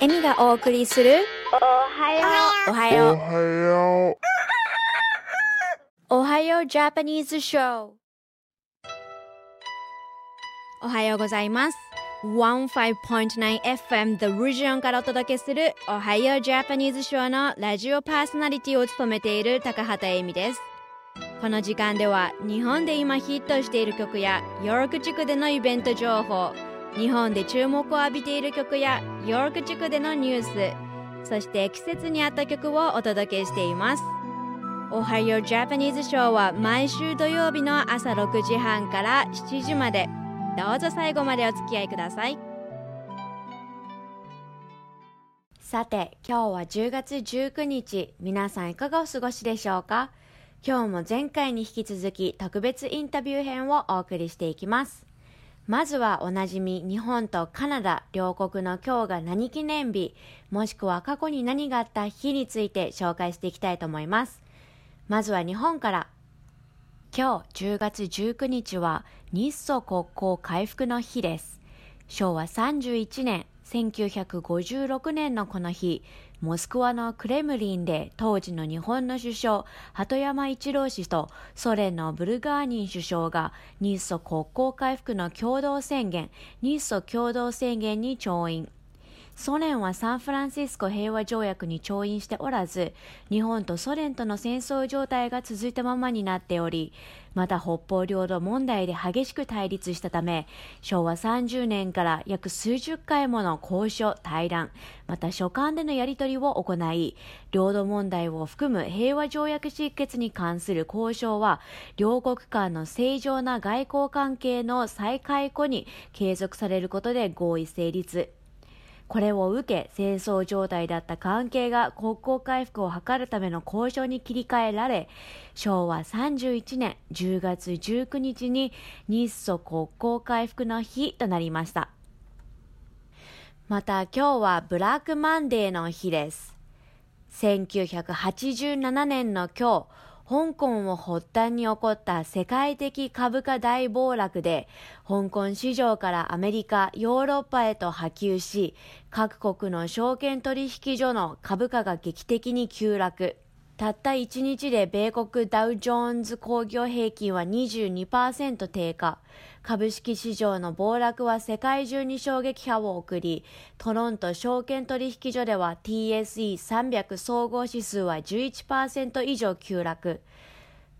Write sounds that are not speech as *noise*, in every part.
エミがお送りするおはよおはよう。おはよう。おはようジャパニーズショーおはようございます。15.9FM The Region からお届けするおはようジャパニーズショーのラジオパーソナリティを務めている高畑恵美です。この時間では日本で今ヒットしている曲やヨーク地区でのイベント情報日本で注目を浴びている曲やヨーク地区でのニュース。そして季節に合った曲をお届けしています。おはようジャパニーズショーは毎週土曜日の朝6時半から7時まで。どうぞ最後までお付き合いください。さて今日は10月19日。皆さんいかがお過ごしでしょうか？今日も前回に引き続き特別インタビュー編をお送りしていきます。まずはおなじみ日本とカナダ両国の今日が何記念日もしくは過去に何があった日について紹介していきたいと思います。まずは日本から。今日10月19日は日ソ国交回復の日です。昭和31年1956年のこの日。モスクワのクレムリンで当時の日本の首相鳩山一郎氏とソ連のブルガーニン首相が日ソ国交回復の共同宣言日ソ共同宣言に調印。ソ連はサンフランシスコ平和条約に調印しておらず、日本とソ連との戦争状態が続いたままになっており、また北方領土問題で激しく対立したため、昭和30年から約数十回もの交渉、対談、また書簡でのやり取りを行い、領土問題を含む平和条約執決に関する交渉は、両国間の正常な外交関係の再開後に継続されることで合意成立。これを受け戦争状態だった関係が国交回復を図るための交渉に切り替えられ昭和31年10月19日に日ソ国交回復の日となりました。また今日はブラックマンデーの日です。1987年の今日香港を発端に起こった世界的株価大暴落で、香港市場からアメリカ、ヨーロッパへと波及し、各国の証券取引所の株価が劇的に急落。たった1日で米国ダウジョーンズ工業平均は22%低下。株式市場の暴落は世界中に衝撃波を送り、トロント証券取引所では TSE300 総合指数は11%以上急落。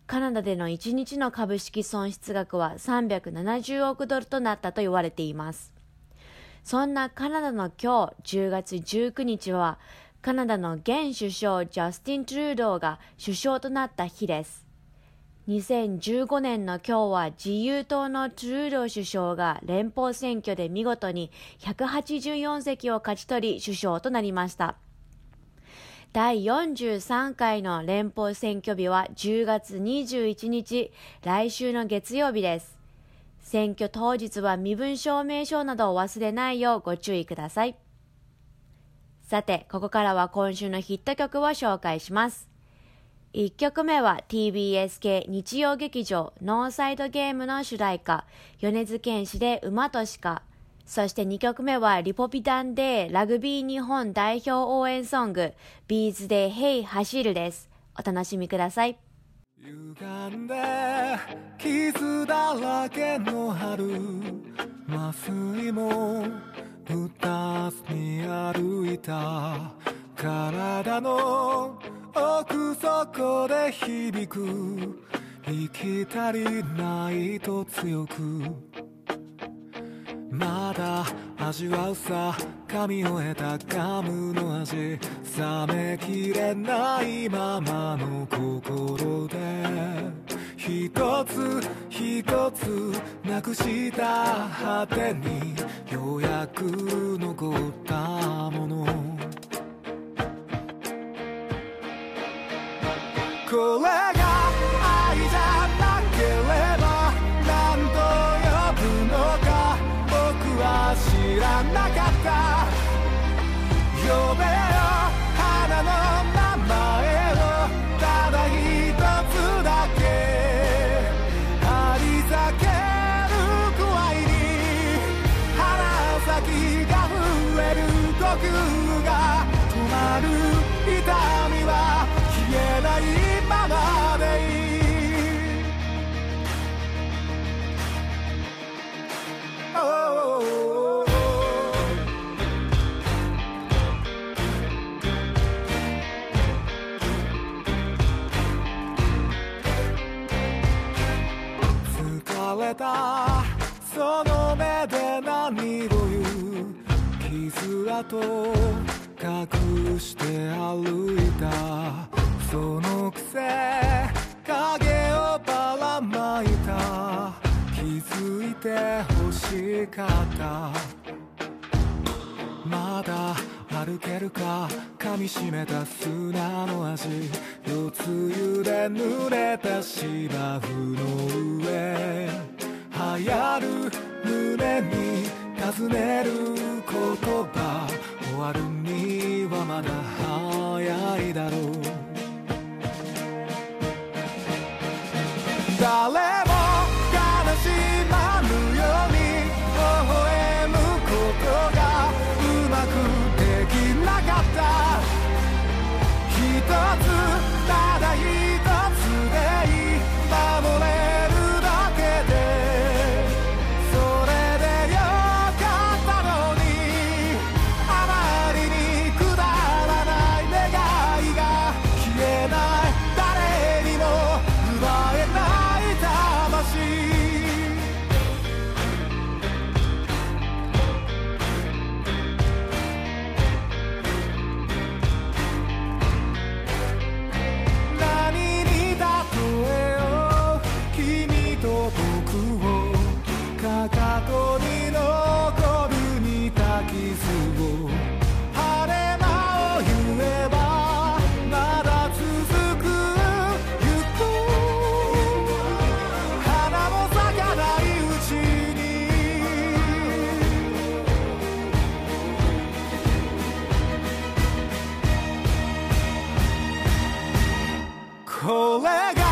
カナダでの1日の株式損失額は370億ドルとなったと言われています。そんなカナダの今日10月19日は、カナダの現首相ジャスティン・トゥードーが首相となった日です。2015年の今日は自由党のトゥードー首相が連邦選挙で見事に184席を勝ち取り首相となりました。第43回の連邦選挙日は10月21日、来週の月曜日です。選挙当日は身分証明書などを忘れないようご注意ください。さて、ここからは今週のヒット曲を紹介します。1曲目は TBS 系日曜劇場ノーサイドゲームの主題歌、米津玄師で馬と鹿。そして2曲目はリポビタンでラグビー日本代表応援ソング、 B'zで兵走るです。お楽しみください。歪んで傷だらけの春麻酔も打たずに歩いた体の奥底で響く生き足りないと強く。まだ味わうさ噛み終えたガムの味冷めきれないままの心で。一つ一つなくした果てにようやく残その目で何を言う傷跡隠して歩いたそのくせ影をばらまいた気づいて欲しかった。まだ歩けるか噛みしめた砂の味。夜露で濡れた芝生の上。流行る胸に尋ねる言葉。終わるにはまだ早いだろう。Colega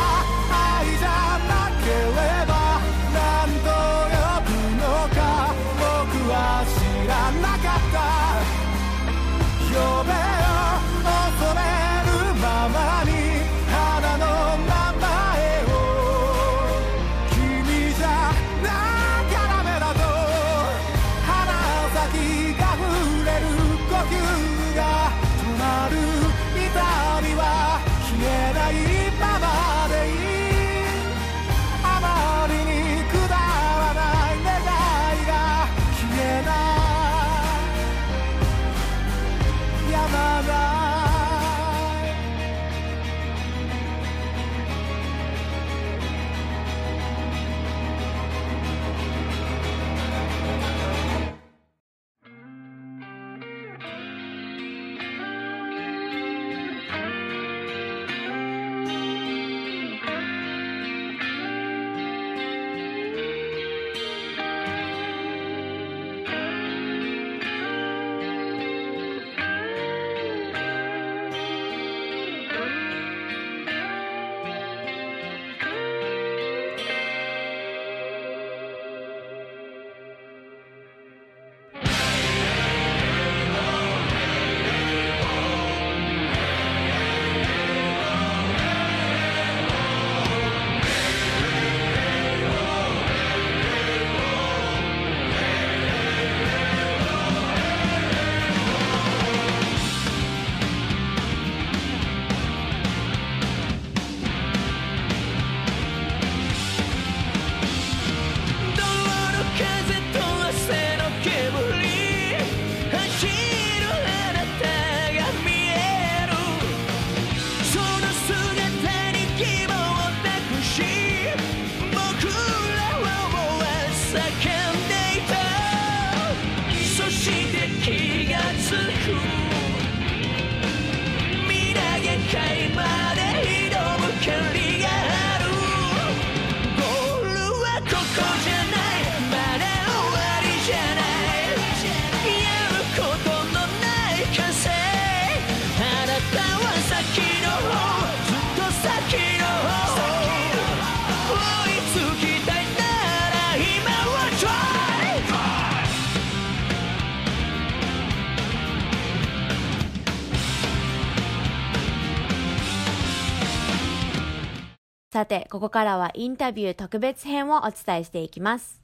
ここからはインタビュー特別編をお伝えしていきます。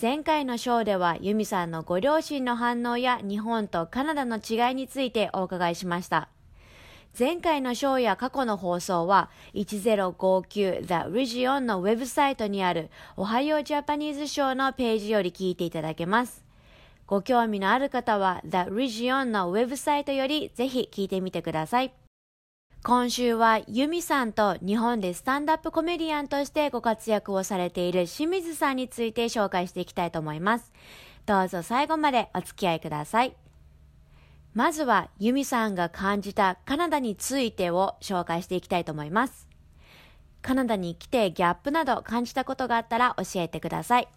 前回のショーではユミさんのご両親の反応や日本とカナダの違いについてお伺いしました。前回のショーや過去の放送は1059 The Region のウェブサイトにあるおはようジャパニーズショーのページより聞いていただけます。ご興味のある方は The Region のウェブサイトよりぜひ聞いてみてください。今週はユミさんと日本でスタンダップコメディアンとしてご活躍をされている清水さんについて紹介していきたいと思います。どうぞ最後までお付き合いください。まずはユミさんが感じたカナダについてを紹介していきたいと思います。カナダに来てギャップなど感じたことがあったら教えてください。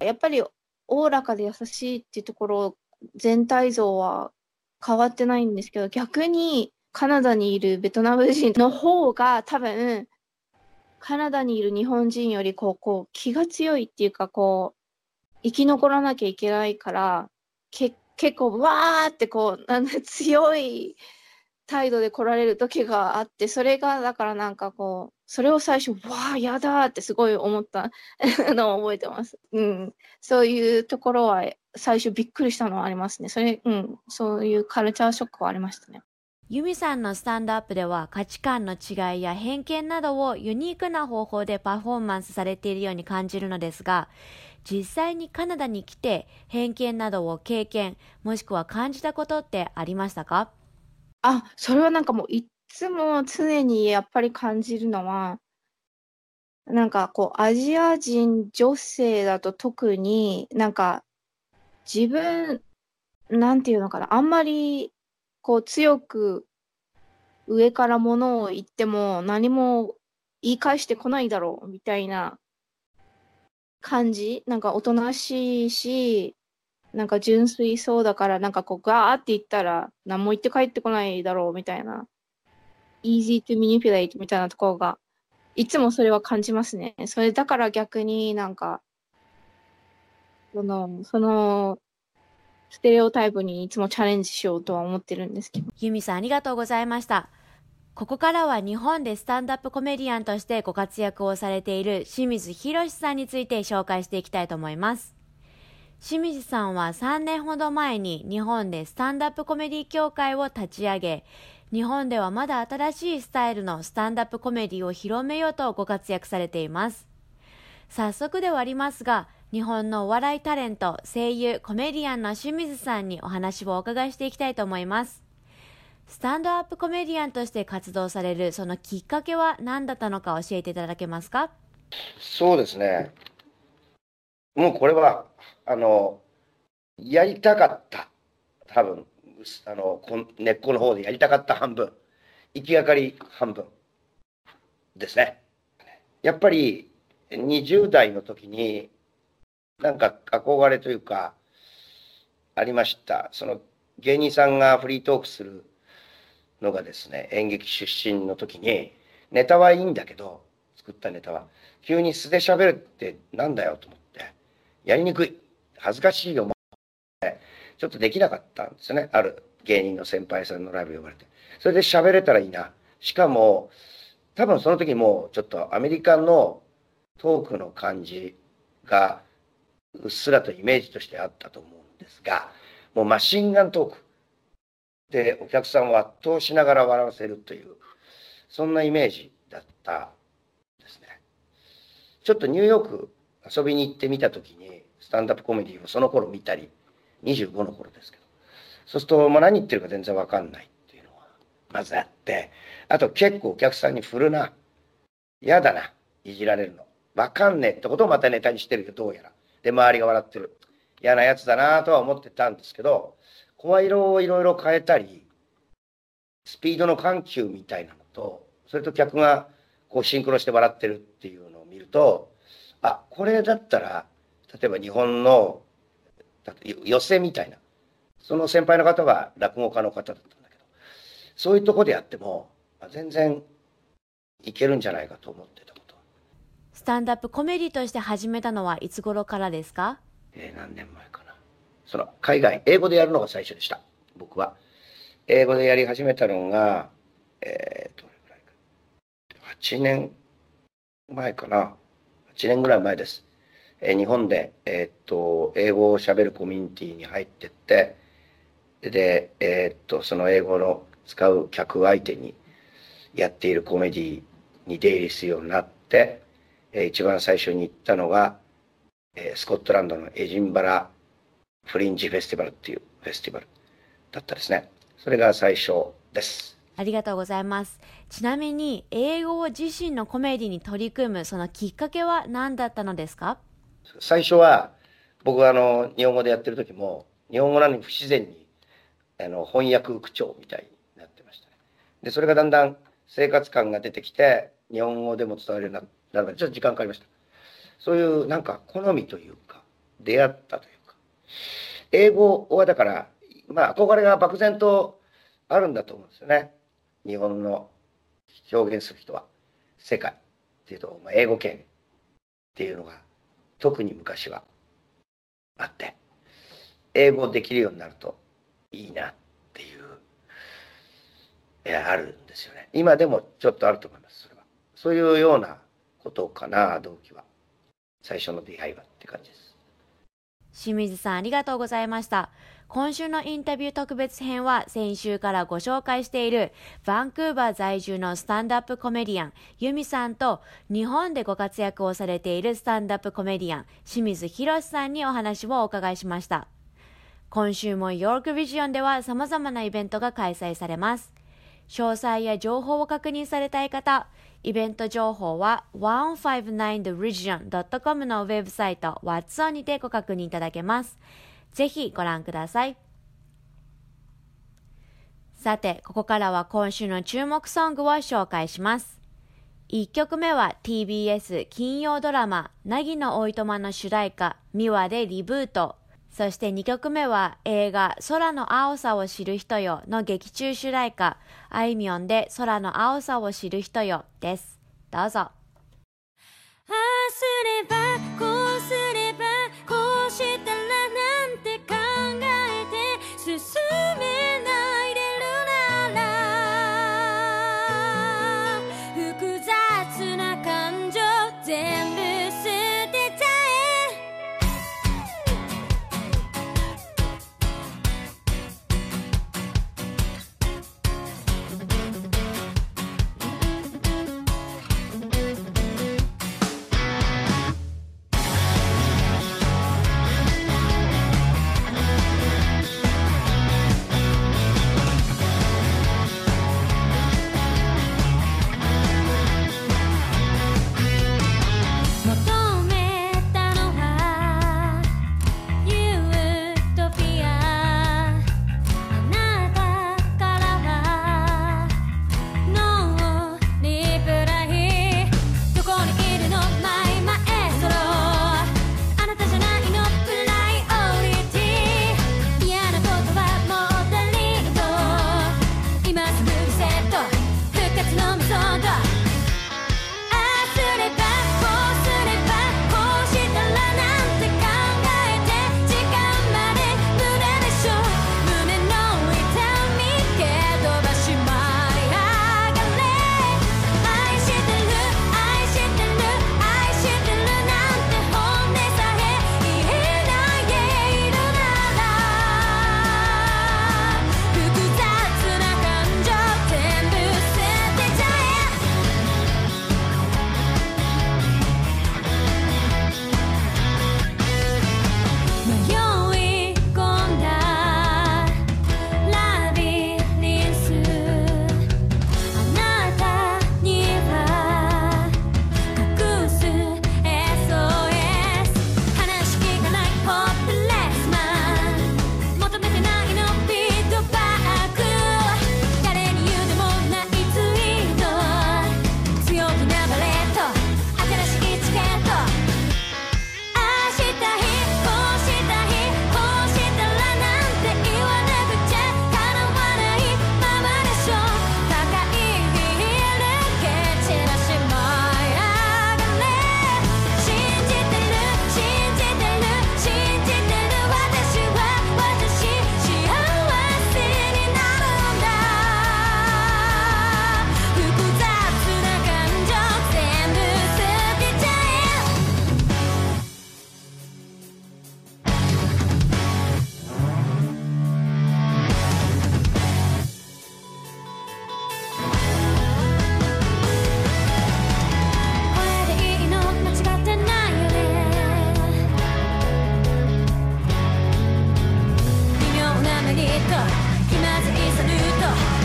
やっぱりおおらかで優しいっていうところ全体像は変わってないんですけど逆にカナダにいるベトナム人の方が多分カナダにいる日本人よりこうこう気が強いっていうかこう生き残らなきゃいけないからけ結構わーってこうなん強い態度で来られる時があってそれがだからなんかこうそれを最初わーやだってすごい思った *laughs* のを覚えてます。うん、そういうところは最初びっくりしたのはありますね。それ、うん、そういうカルチャーショックはありましたね。ユミさんのスタンドアップでは価値観の違いや偏見などをユニークな方法でパフォーマンスされているように感じるのですが、実際にカナダに来て偏見などを経験、もしくは感じたことってありましたか？あ、それはなんかもういつも常にやっぱり感じるのは、なんかこうアジア人女性だと特になんか自分、なんていうのかな、あんまりこう強く上からものを言っても何も言い返してこないだろうみたいな感じ？なんかおとなしいしなんか純粋そうだからなんかこうガーって言ったら何も言って帰ってこないだろうみたいな。easy to manipulate みたいなところがいつもそれは感じますね。それだから逆になんかそのそのステレオタイプにいつもチャレンジしようとは思ってるんですけど。ユミさんありがとうございました。ここからは日本でスタンダップコメディアンとしてご活躍をされている清水博さんについて紹介していきたいと思います。清水さんは3年ほど前に日本でスタンダップコメディ協会を立ち上げ、日本ではまだ新しいスタイルのスタンダップコメディを広めようとご活躍されています。早速ではありますが、日本のお笑いタレント、声優、コメディアンの清水さんにお話をお伺いしていきたいと思います。スタンドアップコメディアンとして活動されるそのきっかけは何だったのか教えていただけますか？そうですね。もうこれは、あの、やりたかった。多分、あの、こ根っこの方でやりたかった半分。行きがかり半分。ですね。やっぱり、20代の時に、なんか憧れというか、ありました。その芸人さんがフリートークするのがですね、演劇出身の時に、ネタはいいんだけど、作ったネタは、急に素で喋るってなんだよと思って、やりにくい。恥ずかしいよ。ちょっとできなかったんですよね。ある芸人の先輩さんのライブ呼ばれて。それで喋れたらいいな。しかも、多分その時もちょっとアメリカのトークの感じがうっすらとイメージとしてあったと思うんですが、もうマシンガントークでお客さんを圧倒しながら笑わせるという、そんなイメージだったですね。ちょっとニューヨーク遊びに行ってみた時に、スタンダップコメディをその頃見たり、25の頃ですけど、そうすると、まあ、何言ってるか全然わかんないっていうのは、まずあって、あと結構お客さんに振るな。嫌だな。いじられるの。わかんねえってことをまたネタにしてるよ、どうやら。で、周りが笑ってる。嫌なやつだなとは思ってたんですけど、声色をいろいろ変えたり、スピードの緩急みたいなのと、それと客がこうシンクロして笑ってるっていうのを見ると、あ、これだったら、例えば日本の寄せみたいな、その先輩の方は落語家の方だったんだけど、そういうとこでやっても、全然いけるんじゃないかと思ってた。スタンダップコメディとして始めたのはいつ頃からですか？えー何年前かな。その海外、英語でやるのが最初でした。僕は。英語でやり始めたのが、えー、どれくらいか。8年、前かな。8年ぐらい前です。えー日本で、えーっと、英語を喋るコミュニティに入ってって、で、えーっと、その英語の使う客相手にやっているコメディに出入りするようになって、えー一番最初に行ったのが、えースコットランドのエジンバラフリンジフェスティバルっていうフェスティバルだったですね。それが最初です。ありがとうございます。ちなみに、英語を自身のコメディに取り組むそのきっかけは何だったのですか？最初は僕はあの日本語でやってる時も日本語なのに不自然にあの翻訳口調みたいになってましたね。でそれがだんだん生活感が出てきて日本語でも伝わるようにななるまでちょっと時間かかりました。そういうなんか好みというか出会ったというか英語はだからまあ憧れが漠然とあるんだと思うんですよね。日本の表現する人は世界っていうと、まあ、英語圏っていうのが特に昔はあって英語できるようになるといいなっていういやあるんですよね今でもちょっとあると思いますそれはそういうようなことかな動機は最初の出会いはって感じです清水さんありがとうございました。今週のインタビュー特別編は先週からご紹介しているバンクーバー在住のスタンダップコメディアンユミさんと日本でご活躍をされているスタンダップコメディアン清水博さんにお話をお伺いしました。今週もヨークビジョンでは様々なイベントが開催されます。詳細や情報を確認されたい方、イベント情報は 159theregion.com のウェブサイト What's On にてご確認いただけます。ぜひご覧ください。さて、ここからは今週の注目ソングを紹介します。1曲目は TBS 金曜ドラマ、なぎのおいとまの主題歌、ミワでリブート。そして2曲目は映画空の青さを知る人よの劇中主題歌、あいみょんで空の青さを知る人よです。どうぞ。ああすればこうすればこうしたら気まずいサルート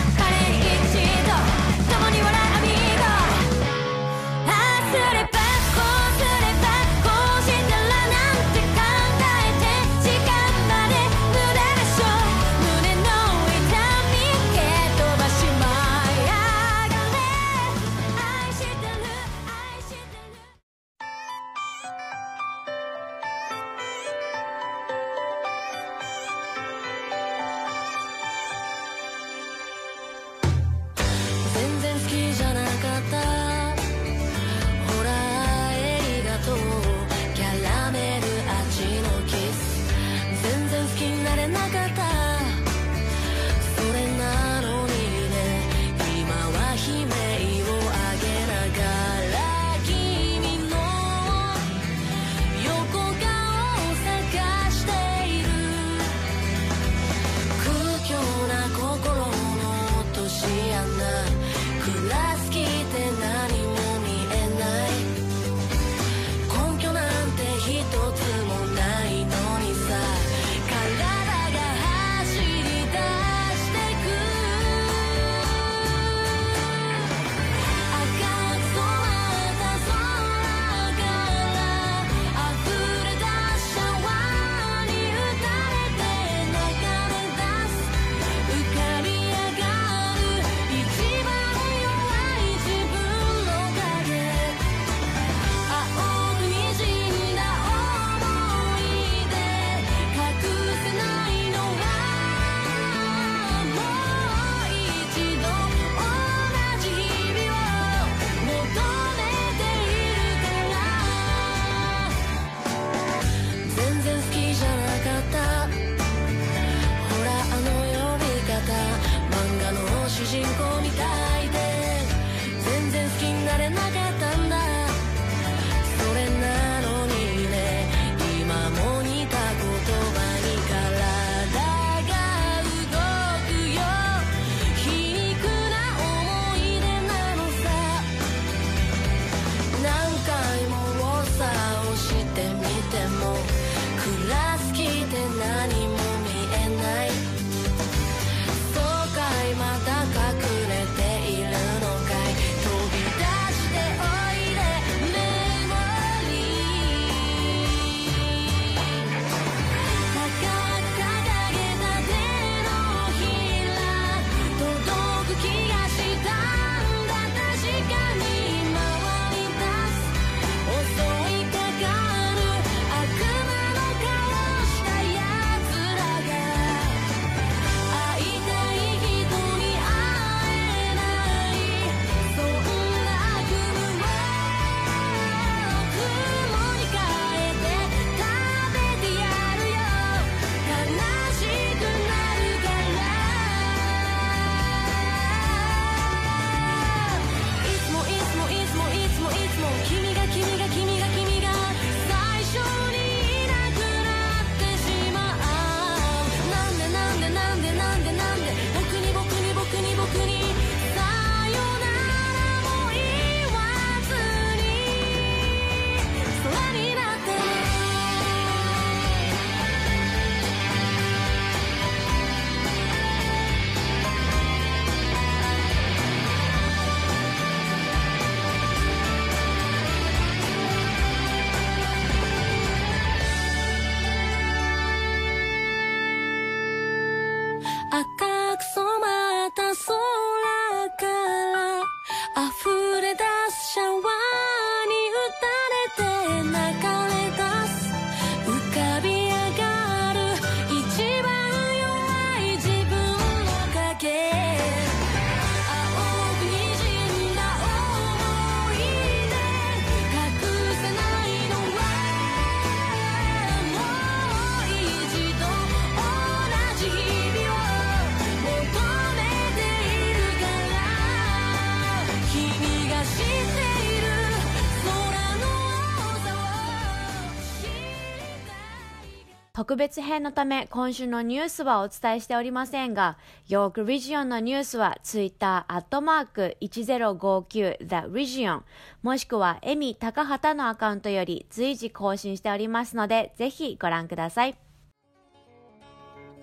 特別編のため今週のニュースはお伝えしておりませんが、ヨークリジオンのニュースはツイッターアットマーク1059 The Region もしくはエミ高畑のアカウントより随時更新しておりますので、ぜひご覧ください。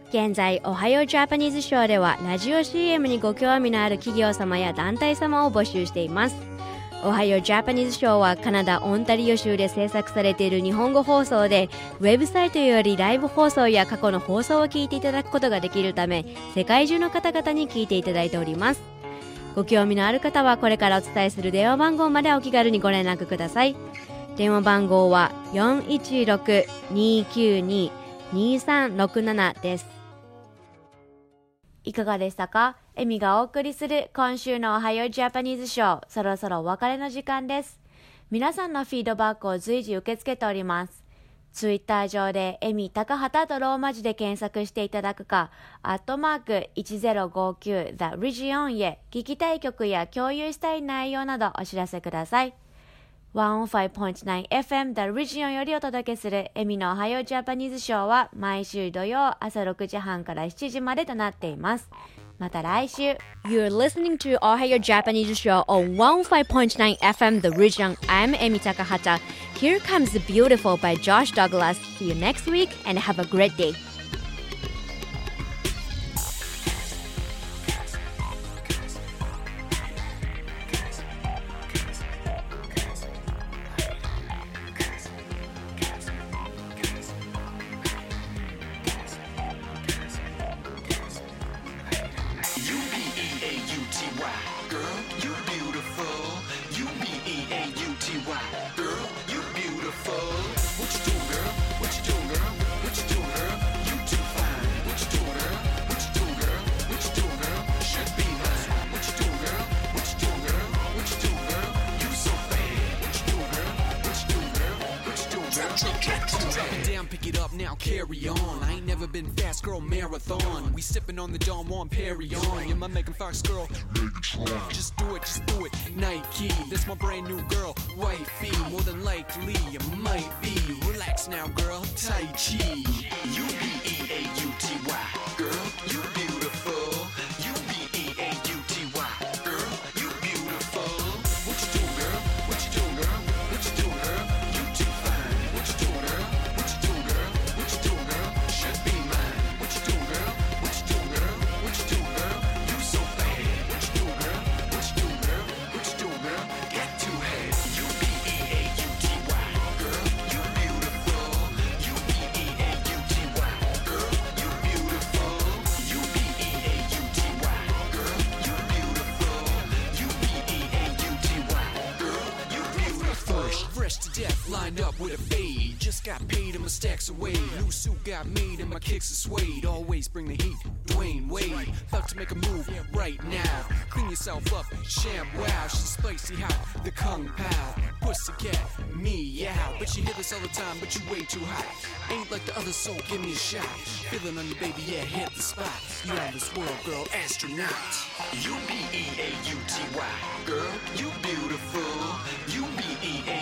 現在、おはようジャパニーズショーでは、ラジオ CM にご興味のある企業様や団体様を募集しています。おはようジャパニーズショーはカナダ・オンタリオ州で制作されている日本語放送で、ウェブサイトよりライブ放送や過去の放送を聞いていただくことができるため、世界中の方々に聞いていただいております。ご興味のある方はこれからお伝えする電話番号までお気軽にご連絡ください。電話番号は416-292-2367です。いかがでしたか？エミがお送りする今週のおはようジャパニーズショー、そろそろお別れの時間です。皆さんのフィードバックを随時受け付けております。ツイッター上でエミ高畑とローマ字で検索していただくか、アットマーク 1059The Region へ聞きたい曲や共有したい内容などお知らせください。105.9FM The Region よりお届けするエミのおはようジャパニーズショーは毎週土曜朝6時半から7時までとなっています。また来週 You're listening to Ohayo Japanese Show on 15.9 FM The Region. I'm Emi Takahata. Here comes the beautiful by Josh Douglas. See you next week and have a great day. Been fast, girl, marathon. We sipping on the Don Juan Perry on. You're my Megan Fox girl. Just do it, just do it. Nike, this my brand new girl. Wifey, more than likely, you might be. Relax now, girl. Tai Chi. U-B-E-A-U-T-Y. Girl, stacks away. New suit got made and my kicks are suede. Always bring the heat, Dwayne Wade. About to make a move right now. Clean yourself up, sham wow. She's spicy hot, the kung pao. Pussycat, me out. But you hear this all the time, but you way too hot. Ain't like the other soul, give me a shot. Feeling on you, baby, yeah, hit the spot. You on this world, girl, astronaut. U-B-E-A-U-T-Y. Girl, you beautiful. U-B-E-A